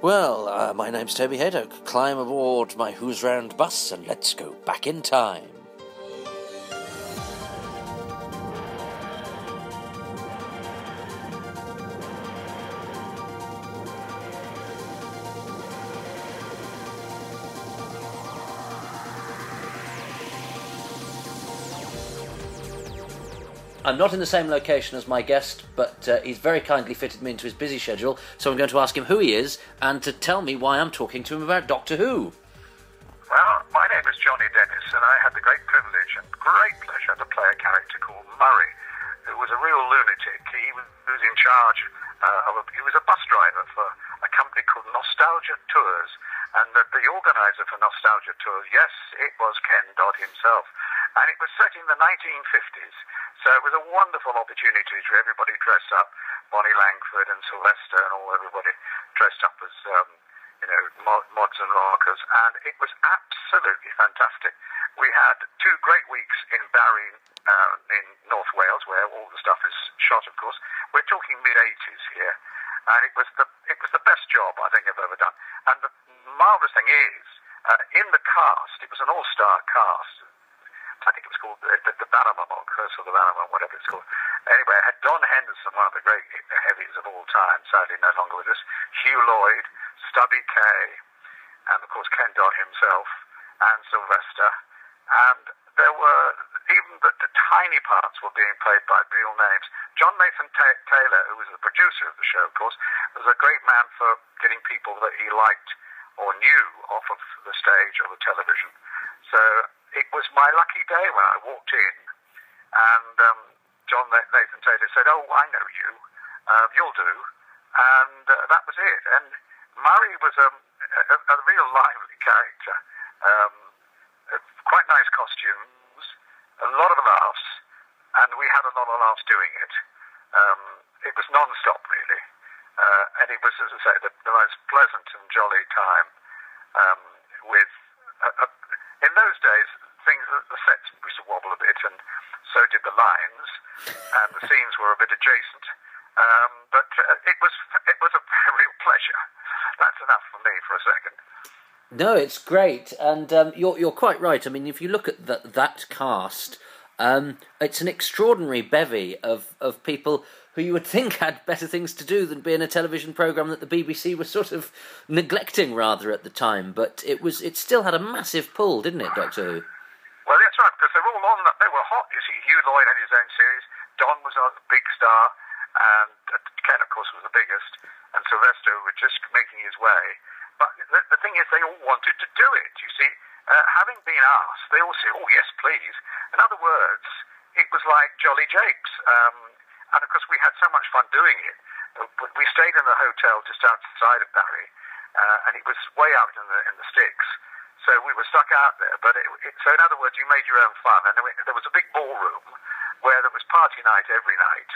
Well, uh, my name's Toby Hadoke. Climb aboard my Who's Round bus and let's go back in time. I'm not in the same location as my guest, but uh, he's very kindly fitted me into his busy schedule, so I'm going to ask him who he is and to tell me why I'm talking to him about Doctor Who. Well, my name is Johnny Dennis, and I had the great privilege and great pleasure to play a character called Murray, who was a real lunatic. He was in charge uh, of a, he was a bus driver for a company called Nostalgia Tours, and the, the organizer for Nostalgia Tours, yes, it was Ken Dodd himself, and it was set in the 1950s. So it was a wonderful opportunity for everybody dressed up, Bonnie Langford and Sylvester and all everybody dressed up as, um, you know, mods and rockers. And it was absolutely fantastic. We had two great weeks in Barry, uh, in North Wales, where all the stuff is shot, of course. We're talking mid-80s here. And it was the, it was the best job I think I've ever done. And the marvellous thing is, uh, in the cast, it was an all-star cast. I think it was called the, the, Bannerman or Curse of the Bannerman, whatever it's called. Anyway, I had Don Henderson, one of the great heavies of all time, sadly no longer with us, Hugh Lloyd, Stubby Kaye, and of course Ken Dodd himself, and Sylvester. And there were, even the, the tiny parts were being played by real names. John Nathan Ta- Turner, who was the producer of the show, of course, was a great man for getting people that he liked or knew off of the stage or the television. So it was my lucky day when I walked in, and um, John Nathan-Turner said, "Oh, I know you. Uh, you'll do," and uh, that was it. And Murray was a, a, a real lively character. Um, quite nice costumes, a lot of laughs, and we had a lot of laughs doing it. Um, it was non-stop, really, uh, and it was, as I say, the, the most pleasant and jolly time um, with a, a, those days, things the sets used to wobble a bit, and so did the lines, and the scenes were a bit adjacent. Um, but uh, it was it was a real pleasure. That's enough for me for a second. No, it's great, and um, you're you're quite right. I mean, if you look at the, that cast, um, it's an extraordinary bevy of, of people who you would think had better things to do than be in a television program that the BBC was sort of neglecting rather at the time. But it was it still had a massive pull, didn't it, Doctor Who? Well, that's right, because they were all on. that. They were hot. You see, Hugh Lloyd had his own series. Don was a big star, and uh, Ken, of course, was the biggest, and Sylvester was just making his way. But the, the thing is, they all wanted to do it. You see, uh, having been asked, they all said, "Oh yes, please." In other words, it was like Jolly Jakes. Um, and of course, we had so much fun doing it. We stayed in the hotel just outside of Barry, uh, and it was way out in the in the sticks. So we were stuck out there. But it, it, so in other words, you made your own fun, and there was a big ballroom where there was party night every night,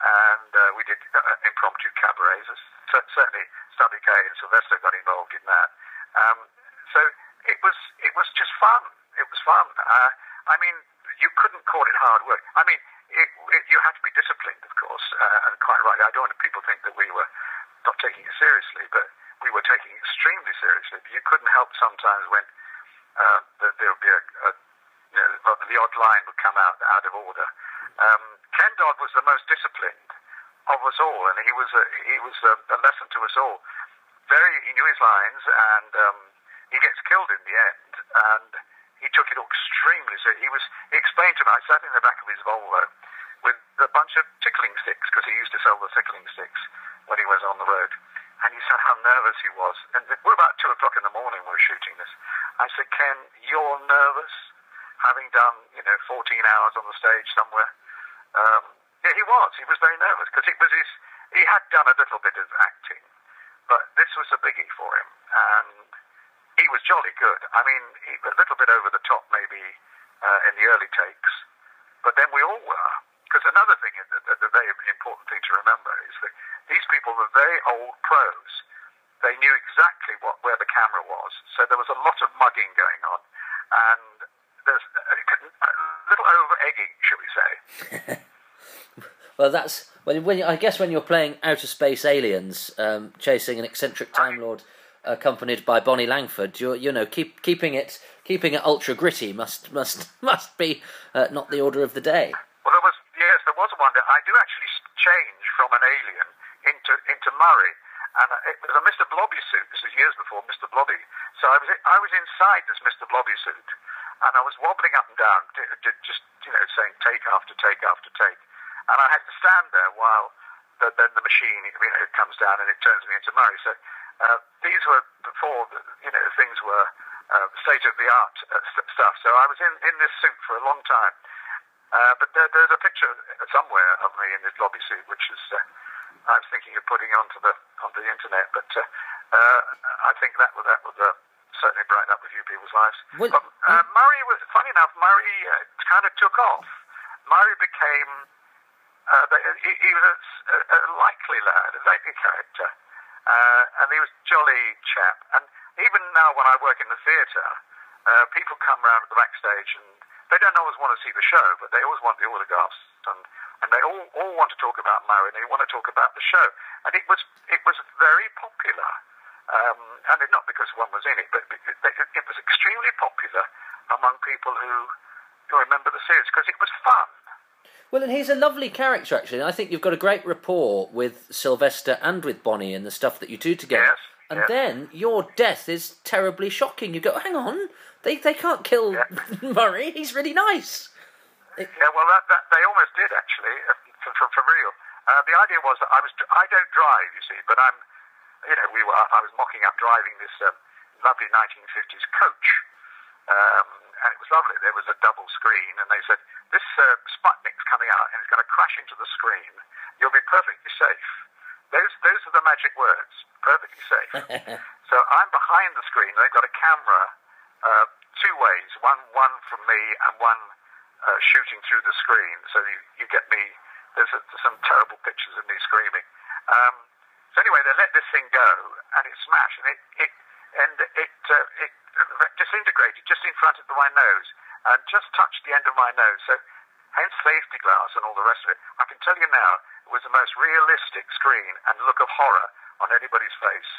and uh, we did uh, impromptu cabarets. Certainly, Stubby Kaye and Sylvester got involved in that. Um, so it was it was just fun. It was fun. Uh, I mean, you couldn't call it hard work. I mean, it, it, you had to be disciplined, of course, uh, and quite right. I don't want people to think that we were not taking it seriously, but we were taking it extremely seriously. You couldn't help sometimes when uh, there would be a, a you know, the odd line would come out out of order. Um, Ken Dodd was the most disciplined of us all, and he was a, he was a, a lesson to us all. Very, he knew his lines, and um, he gets killed in the end, and he took it extremely seriously. He was he explained to me. I sat in the back of his Volvo with a bunch of tickling sticks because he used to sell the tickling sticks when he was on the road. And he said how nervous he was. And we're about two o'clock in the morning. We we're shooting this. I said, Ken, you're nervous, having done you know 14 hours on the stage somewhere. Um, yeah, he was. He was very nervous because it was his. He had done a little bit of acting, but this was a biggie for him, and was jolly good. I mean, he, a little bit over the top maybe uh, in the early takes, but then we all were. Because another thing, the, the, the very important thing to remember is that these people were very old pros. They knew exactly what where the camera was, so there was a lot of mugging going on, and there's a, little over egging, shall we say. Well, that's when, when I guess when you're playing outer space aliens, um, chasing an eccentric time lord, accompanied by Bonnie Langford. You're, you know, keep keeping it keeping it ultra gritty must must must be uh, not the order of the day. Well, there was yes, there was one. I do actually change from an alien into into Murray, and it was a Mr. Blobby suit. This is years before Mr. Blobby. So I was I was inside this Mr. Blobby suit, and I was wobbling up and down, just you know, saying take after take after take, and I had to stand there while the, then the machine, you know, it comes down and it turns me into Murray. So uh, these were before, you know, things were uh, state of the art uh, st- stuff. So I was in, in this suit for a long time. Uh, but there, there's a picture somewhere of me in this Blobby suit, which is uh, I was thinking of putting onto the onto the internet. But uh, uh, I think that would that would uh, certainly brighten up a few people's lives. Well, but uh, Murray was funny enough. Murray uh, kind of took off. Murray became uh, he, he was a, a, likely lad, a likely character, uh, and he was jolly chap. And even now, when I work in the theatre, uh, people come round at the backstage and they don't always want to see the show, but they always want the autographs, and and they all, all want to talk about Murray, and they want to talk about the show. And it was it was very popular, um, and not because one was in it, but it, it was extremely popular among people who who remember the series because it was fun. Well, and he's a lovely character, actually. I think you've got a great rapport with Sylvester and with Bonnie and the stuff that you do together. Yes, and yes. then your death is terribly shocking. You go, hang on, they they can't kill Yeah. Murray. He's really nice. Yeah, well, that, that they almost did actually, uh, for, for, for real. Uh, the idea was that I was I don't drive, you see, but I'm, you know, we were I was mocking up driving this um, lovely 1950s coach, um, and it was lovely. There was a double screen, and they said this uh, out and it's going to crash into the screen. You'll be perfectly safe. Those those are the magic words, perfectly safe. So I'm behind the screen. They've got a camera uh, two ways. One one from me and one uh, shooting through the screen. So you, you get me. There's, a, there's some terrible pictures of me screaming. Um, so anyway, they let this thing go and it smashed and it it and it uh, it disintegrated just in front of my nose and just touched the end of my nose. So hence safety glass and all the rest of it. I can tell you now, it was the most realistic screen and look of horror on anybody's face.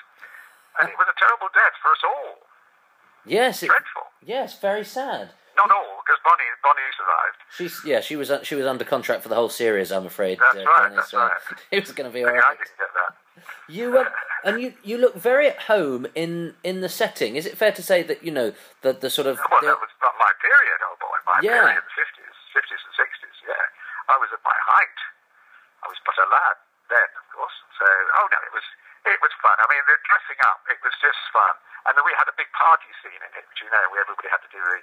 And it was a terrible death for us all. Yes, it, Dreadful. yes, very sad. Not all, because Bonnie, Bonnie survived. She's yeah, she was she was under contract for the whole series. I'm afraid. That's right, Bonnie, that's so right. It was going to be all Yeah, I didn't get that. You um, and you you look very at home in in the setting. Is it fair to say that you know the the sort of Well, the- that was not my period, oh boy. My Yeah. period, the 50s, 50s and 60s, yeah. I was at my height. I was but a lad then, of course. So, oh no, it was it was fun. I mean, the dressing up, it was just fun. And then we had a big party scene in it, which you know, where everybody had to do the,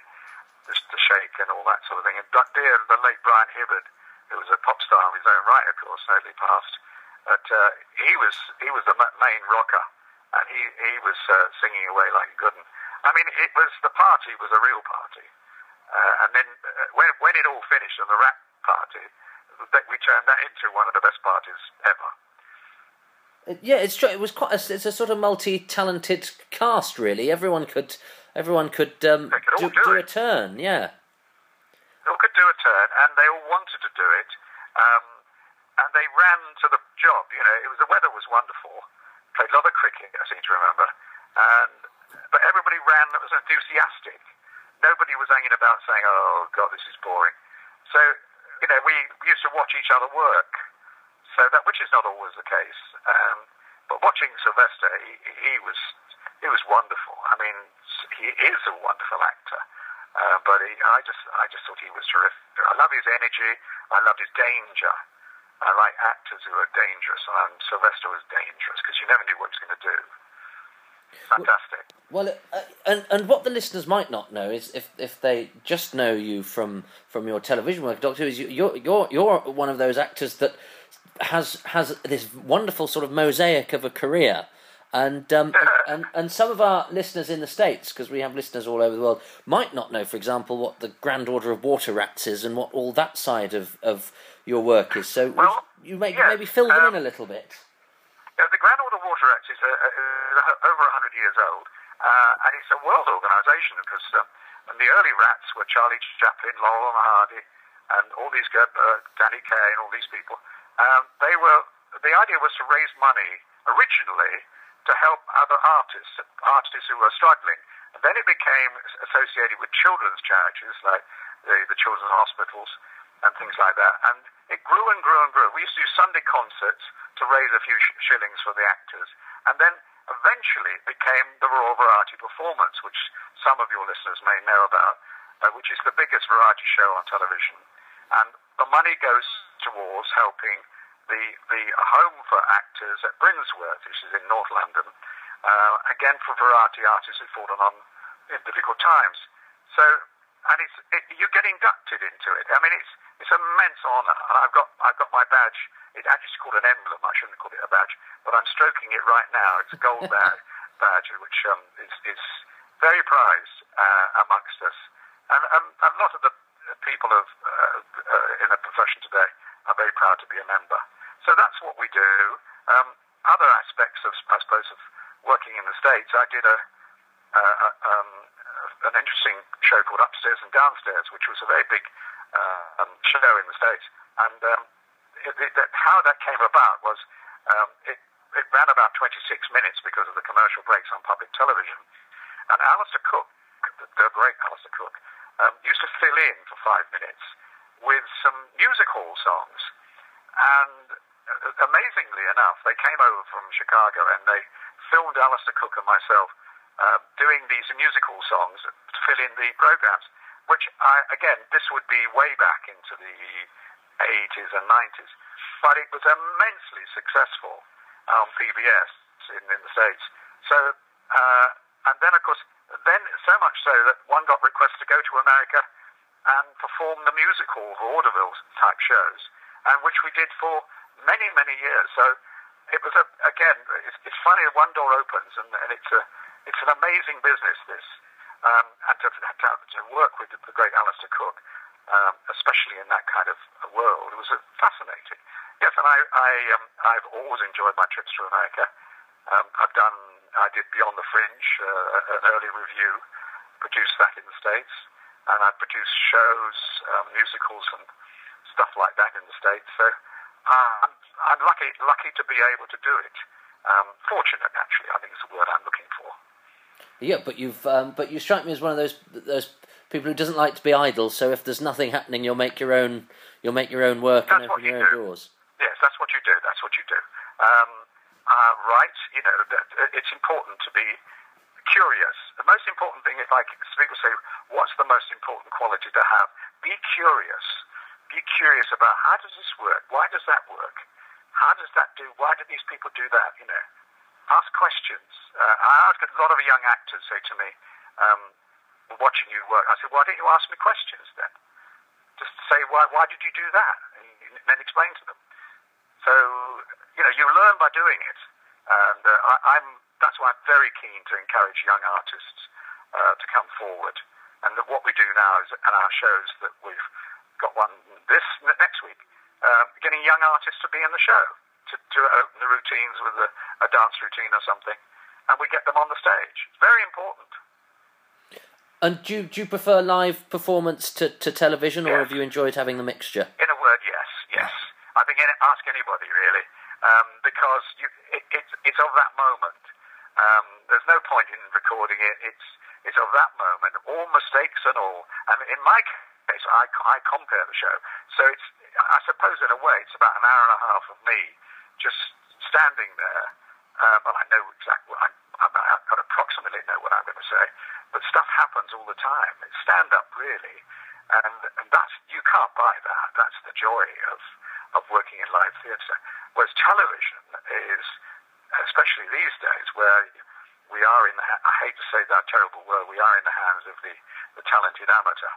the, the shake and all that sort of thing. And dear, the late Brian Hibbard, who was a pop star of his own right, of course, sadly passed. But uh, he was he was the main rocker, and he he was uh, singing away like good. I mean, it was the party was a real party, uh, and then uh, when when it all finished and the wrap party, that we turned that into one of the best parties ever. yeah, it's true. It was quite. A, it's a sort of multi-talented cast, really. Everyone could everyone could um, could do, do do a turn. Yeah. They all could do a turn, and they all wanted to do it, um, and they ran to the job. You know, it was the weather was wonderful. Played a lot of cricket, I seem to remember, and but everybody ran that was enthusiastic. Nobody was hanging about saying, "Oh God, this is boring." So you know, we used to watch each other work. So that, which is not always the case. Um, but watching Sylvester, he, he was he was wonderful. I mean, he is a wonderful actor. Uh, but he, I just I just thought he was terrific. I love his energy. I loved his danger. I like actors who are dangerous, and Sylvester was dangerous because you never knew what he was going to do. Fantastic. Well, uh, and and what the listeners might not know is if, if they just know you from from your television work, Doctor, is you, you're you're you're one of those actors that has has this wonderful sort of mosaic of a career. And, um, and and some of our listeners in the states, because we have listeners all over the world, might not know, for example, what the Grand Order of Water Rats is and what all that side of, of your work is. So Well, you may maybe fill them um, in a little bit. Yeah, the Grand Order of Water Rats is, is uh, over 100 years old, uh, and it's a world organisation because um, and the early rats were Charlie Chaplin, Laurel and Hardy, and all these uh, Danny Kaye, and all these people. um, they were. The idea was to raise money originally to help other artists, artists who were struggling. And then it became associated with children's charities like the, the children's hospitals and things like that. And it grew and grew and grew. We used to do Sunday concerts to raise a few sh- shillings for the actors. And then eventually became the Royal Variety Performance, which some of your listeners may know about, uh, which is the biggest variety show on television. And the money goes towards helping the, the home for actors at Brinsworth, which is in North London, uh, again for variety artists who've fallen on in difficult times. So, and it's, it, you get inducted into it. I mean, it's, it's an immense honour, and I've got, I've got my badge. It actually called an emblem. I shouldn't call it a badge, but I'm stroking it right now. It's a gold badge, badge which um, is, is very prized uh, amongst us. And um, a lot of the people of, uh, uh, in the profession today are very proud to be a member. So that's what we do. Um, other aspects of, I suppose, of working in the States, I did a, uh, um, an interesting show called Upstairs and Downstairs, which was a very big um, show in the States. And um, it, it, how that came about was um, it, it ran about 26 minutes because of the commercial breaks on public television. And Alistair Cooke, the, the great Alistair Cooke, um, used to fill in for five minutes with some music hall songs. And uh, amazingly enough, they came over from Chicago and they filmed Alistair Cooke and myself uh, doing these musical songs to fill in the programs. Which I, again, this would be way back into the 80s and 90s, but it was immensely successful on PBS in, in the States. So, uh, and then of course, then so much so that one got requests to go to America and perform the music hall vaudeville type shows, and which we did for many, many years. So it was a, again, it's, it's funny one door opens and, and it's a, it's an amazing business. This um, and to, to, to work with the great Alistair Cooke, um, especially in that kind of world, it was fascinating. Yes, and I, I um, I've always enjoyed my trips to America. Um, I've done, I did Beyond the Fringe, uh, an early revue, produced that in the States, and I've produced shows, um, musicals, and stuff like that in the States. So uh, I'm, I'm lucky, lucky to be able to do it. Um, fortunate, actually, I think is the word I'm looking for. Yeah, but you've um, but you strike me as one of those those people who doesn't like to be idle. So if there's nothing happening, you'll make your own you'll make your own work that's and open you your own doors. Yes, that's what you do. That's what you do. Um, uh, right? You know, it's important to be curious. The most important thing, if I people say, what's the most important quality to have? Be curious. Be curious about how does this work? Why does that work? How does that do? Why do these people do that? You know, ask questions. Uh, I ask a lot of young actors say to me, um, watching you work, I said, why don't you ask me questions then? Just say, why, why did you do that? And then explain to them. So, you know, you learn by doing it. And uh, I, I'm, that's why I'm very keen to encourage young artists uh, to come forward. And what we do now is, and our shows that we've got one this next week, uh, getting young artists to be in the show, to, to open the routines with a, a dance routine or something, and we get them on the stage. It's very important. And do you, do you prefer live performance to, to television, or Yes. have you enjoyed having the mixture? In a word, yes, yes. I think any, ask anybody really, um, because you, it, it's it's of that moment. Um, there's no point in recording it. It's it's of that moment, all mistakes and all. And in my case, I, I compare the show, so it's I suppose in a way it's about an hour and a half of me just standing there. Um, and I know exactly. I, I, I approximately know what I'm going to say, but stuff happens all the time. It's stand up really, and and that's you can't buy that. That's the joy of of working in live theatre. Whereas television is, especially these days, where we are in the, I hate to say that terrible word, we are in the hands of the, the talented amateur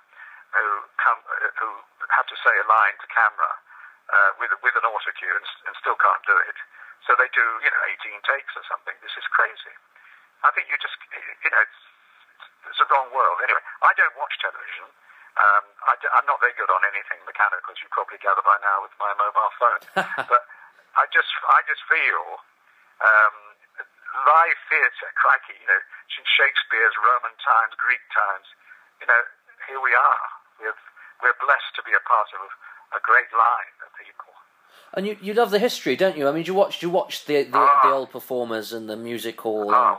who come, who have to say a line to camera uh, with, with an autocue and, and still can't do it. So they do, you know, 18 takes or something. This is crazy. I think you just, you know, it's, it's a wrong world. Anyway, I don't watch television. Um, I, am not very good on anything mechanical, as you probably gather by now with my mobile phone. but I just, I just feel um, live theatre, crikey, you know, since Shakespeare's Roman times, Greek times, you know, here we are. We're, we're blessed to be a part of a great line of people. And you, you love the history, don't you? I mean, you watch you watch the the, Ah. the old performers and the music hall. Oh, And,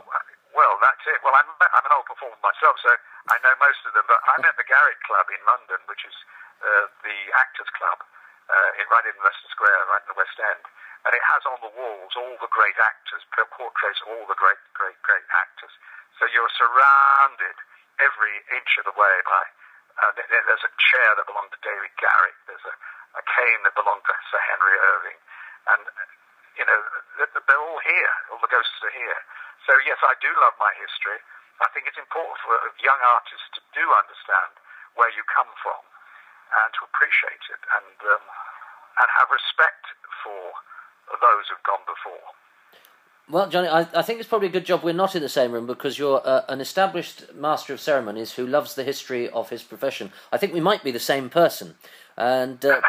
well, that's it. Well, I'm, I'm an old performer myself, so I know most of them. But I'm at the Garrick Club in London, which is uh, the Actors Club, uh, in, right in Leicester Square, right in the West End. And it has on the walls all the great actors, portraits of all the great, great, great actors. So you're surrounded every inch of the way by. Uh, there's a chair that belonged to David Garrick. There's a, a cane that belonged to Sir Henry Irving, and you know they're, all here. All the ghosts are here. So yes, I do love my history. I think it's important for young artists to do understand where you come from and to appreciate it and um, and have respect for those who've gone before. Well, Johnny, I, I think it's probably a good job we're not in the same room because you're uh, an established master of ceremonies who loves the history of his profession. I think we might be the same person, and uh,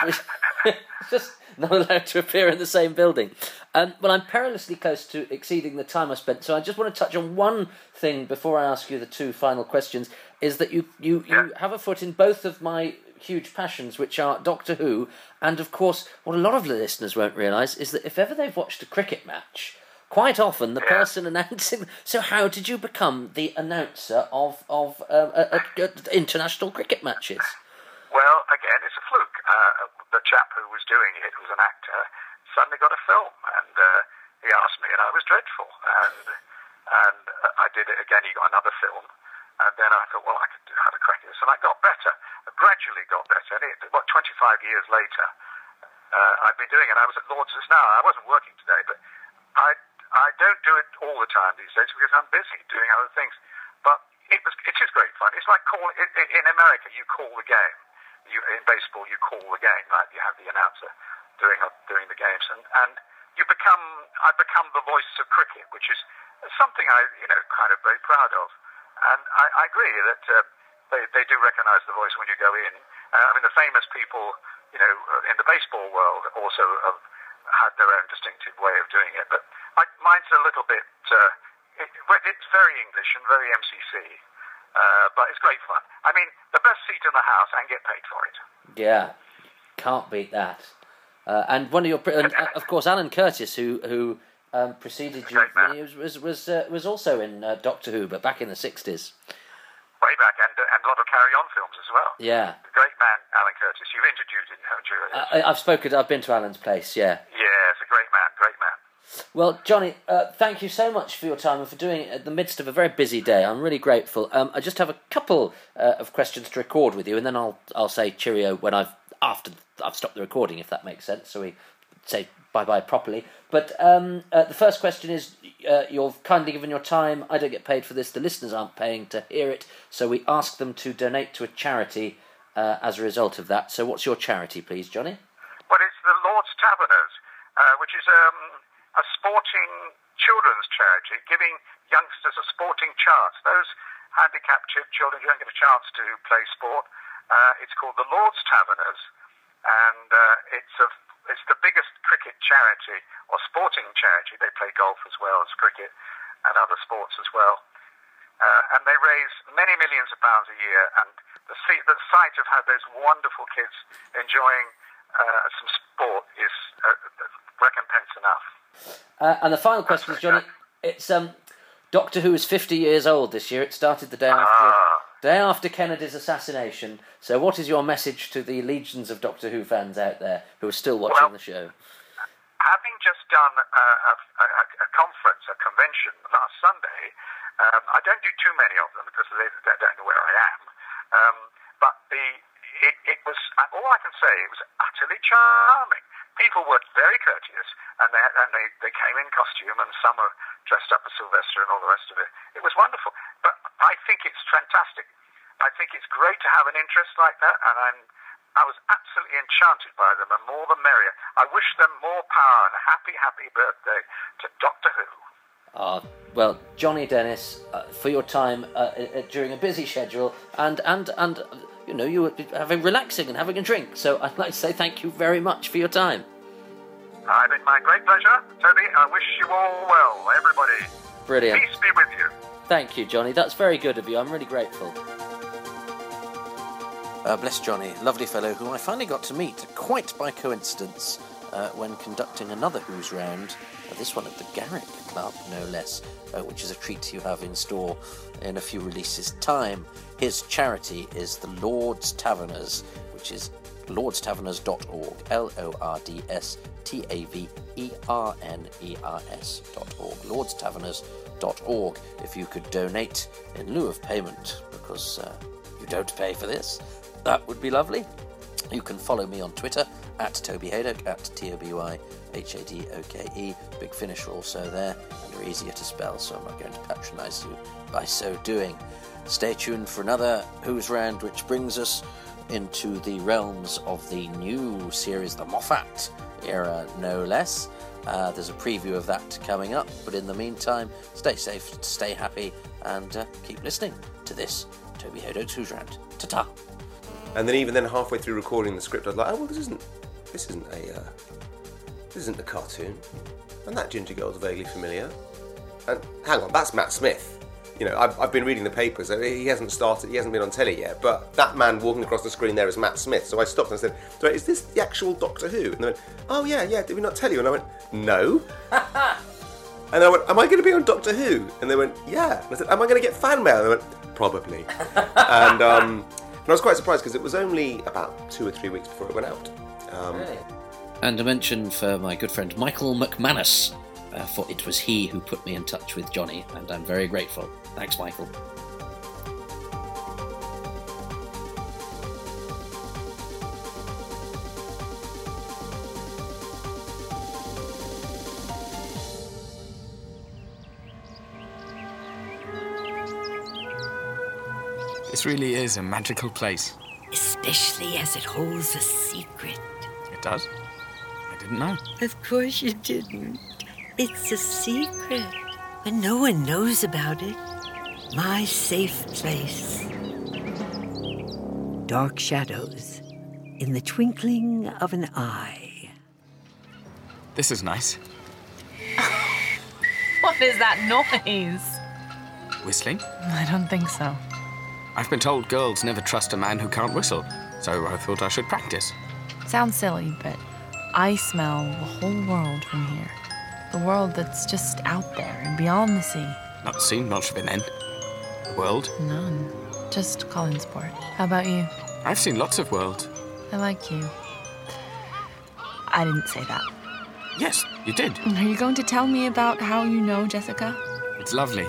just not allowed to appear in the same building. Um, well, I'm perilously close to exceeding the time I spent, so I just want to touch on one thing before I ask you the two final questions. Is that you you, you have a foot in both of my huge passions, which are Doctor Who, and of course, what a lot of the listeners won't realise is that if ever they've watched a cricket match, quite often the person announcing. So, how did you become the announcer of of uh, uh, uh, international cricket matches? Well, again, it's a fluke. Uh, the chap who was doing it, who was an actor, suddenly got a film, and uh, he asked me, and I was dreadful. And and uh, I did it again. He got another film, and then I thought, well, I could have a crack at this, and I got better. I gradually got better. And it, what 25 years later, uh, I've been doing it. I was at Lords just now. I wasn't working today, but I I don't do it all the time these days because I'm busy doing other things. But it was it is great fun. It's like call in, in America. You call the game. You, in baseball, you call the game. Right? You have the announcer doing doing the games, and and you become I become the voice of cricket, which is something I you know kind of very proud of. And I, I agree that uh, they they do recognise the voice when you go in. Uh, I mean, the famous people, you know, uh, in the baseball world also have had their own distinctive way of doing it. But I, mine's a little bit. Uh, it, it's very English and very MCC. Uh, but it's great fun. I mean, the best seat in the house and get paid for it. Yeah, can't beat that. Uh, and one of your, and uh, of course, Alan Curtis, who who um, preceded you, was was was, uh, was also in uh, Doctor Who, but back in the sixties. Way back, and, uh, and a lot of Carry On films as well. Yeah, The great man, Alan Curtis. You've interviewed him, haven't you? I, I've spoken. I've been to Alan's place. Yeah. yes, a great man, great man. Well, Johnny, uh, thank you so much for your time and for doing it at the midst of a very busy day. I'm really grateful. Um, I just have a couple uh, of questions to record with you, and then I'll I'll say cheerio when I've after I've stopped the recording, if that makes sense. So we say bye bye properly. But um, uh, the first question is: uh, You've kindly given your time. I don't get paid for this. The listeners aren't paying to hear it, so we ask them to donate to a charity uh, as a result of that. So, what's your charity, please, Johnny? Well, it's the Lord's Taverners, uh, which is um, a sporting children's charity, giving youngsters a sporting chance. Those handicapped children who don't get a chance to play sport, uh, it's called the Lord's Taverners, and uh, it's a it's the biggest cricket charity or sporting charity. They play golf as well as cricket and other sports as well. Uh, and they raise many millions of pounds a year. And the, see, the sight of how those wonderful kids enjoying uh, some sport is uh, recompense enough. Uh, and the final question is, Johnny, it's um, Doctor Who is 50 years old this year. It started the day after Ah. day after Kennedy's assassination. So, what is your message to the legions of Doctor Who fans out there who are still watching Well- the show? Having just done a, a, a, a conference, a convention last Sunday, um, I don't do too many of them because they, they don't know where I am. Um, but the it, it was all I can say. It was utterly charming. People were very courteous, and they and they, they came in costume, and some are dressed up as Sylvester and all the rest of it. It was wonderful. But I think it's fantastic. I think it's great to have an interest like that, and I'm I was absolutely enchanted by them, and more the merrier. I wish them more power and a happy, happy birthday to Doctor Who. Ah, well, Johnny Dennis, uh, for your time uh, uh, during a busy schedule, and and and uh, you know you were having relaxing and having a drink. So I'd like to say thank you very much for your time. I've been my great pleasure, Toby. I wish you all well, everybody. Brilliant. Peace be with you. Thank you, Johnny. That's very good of you. I'm really grateful. Uh, bless Johnny, lovely fellow who I finally got to meet quite by coincidence uh, when conducting another Who's Round, uh, this one at the Garrick Club, no less, uh, which is a treat you have in store in a few releases' time. His charity is the Lord's Taverners, which is lordstaverners.org, L O R D S T A V E R N E R S.org, lordstaverners.org. If you could donate in lieu of payment, because uh, you don't pay for this, that would be lovely. You can follow me on Twitter at Toby Hadoke, at T O B Y H A D O K E. Big Finish are also there and are easier to spell, so I'm not going to patronise you by so doing. Stay tuned for another Who's Round, which brings us into the realms of the new series, the Moffat era, no less. Uh, there's a preview of that coming up, but in the meantime, stay safe, stay happy, and uh, keep listening to this Toby Hadoke's Who's Round. Ta ta! And then even then, halfway through recording the script, I was like, oh well, this isn't this isn't a uh, this isn't a cartoon, and that ginger girl's vaguely familiar. And hang on, that's Matt Smith. You know, I've, I've been reading the papers. He hasn't started. He hasn't been on telly yet. But that man walking across the screen there is Matt Smith. So I stopped and said, "So is this the actual Doctor Who?" And they went, "Oh yeah, yeah. Did we not tell you?" And I went, "No." And I went, Am I going to be on Doctor Who? And they went, Yeah. And I said, Am I going to get fan mail? And they went, Probably. and, um, and I was quite surprised because it was only about two or three weeks before it went out. Um, And a mention for my good friend Michael McManus, uh, for it was he who put me in touch with Johnny, and I'm very grateful. Thanks, Michael. This really is a magical place. Especially as it holds a secret. It does. I didn't know. Of course you didn't. It's a secret. and no one knows about it. My safe place. Dark shadows in the twinkling of an eye. This is nice. What is that noise? Whistling? I don't think so. I've been told girls never trust a man who can't whistle, so I thought I should practice. Sounds silly, but I smell the whole world from here. The world that's just out there and beyond the sea. Not seen much of it then. The world? None. Just Collinsport. How about you? I've seen lots of world. I like you. I didn't say that. Yes, you did. Are you going to tell me about how you know Jessica? It's lovely.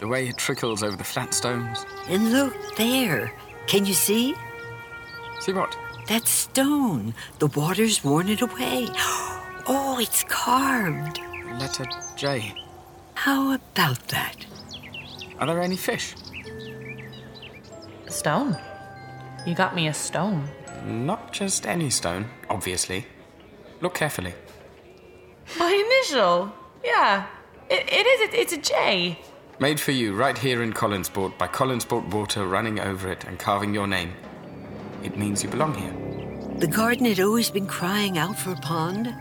The way it trickles over the flat stones. And look there. Can you see? See what? That stone. The water's worn it away. Oh, it's carved. Letter J. How about that? Are there any fish? A stone. You got me a stone. Not just any stone, obviously. Look carefully. My initial. Yeah. It, it is. It, it's a J. Made for you right here in Collinsport by Collinsport water running over it and carving your name. It means you belong here. The garden had always been crying out for a pond.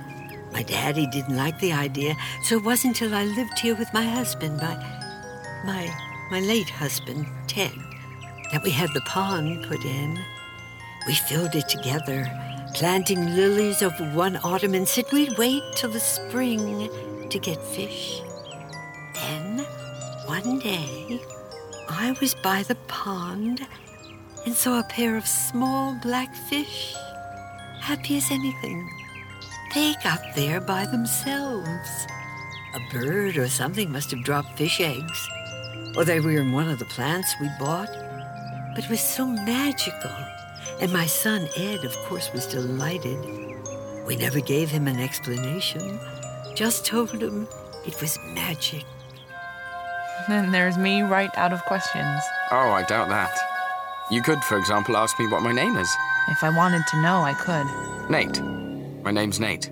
My daddy didn't like the idea, so it wasn't until I lived here with my husband, my my my late husband, Ted, that we had the pond put in. We filled it together, planting lilies over one autumn and said we'd wait till the spring to get fish. Then, one day, I was by the pond and saw a pair of small black fish, happy as anything. They got there by themselves. A bird or something must have dropped fish eggs, or they were in one of the plants we bought. But it was so magical, and my son Ed, of course, was delighted. We never gave him an explanation, just told him it was magic. Then there's me right out of questions. Oh, I doubt that. You could, for example, ask me what my name is. If I wanted to know, I could. Nate. My name's Nate.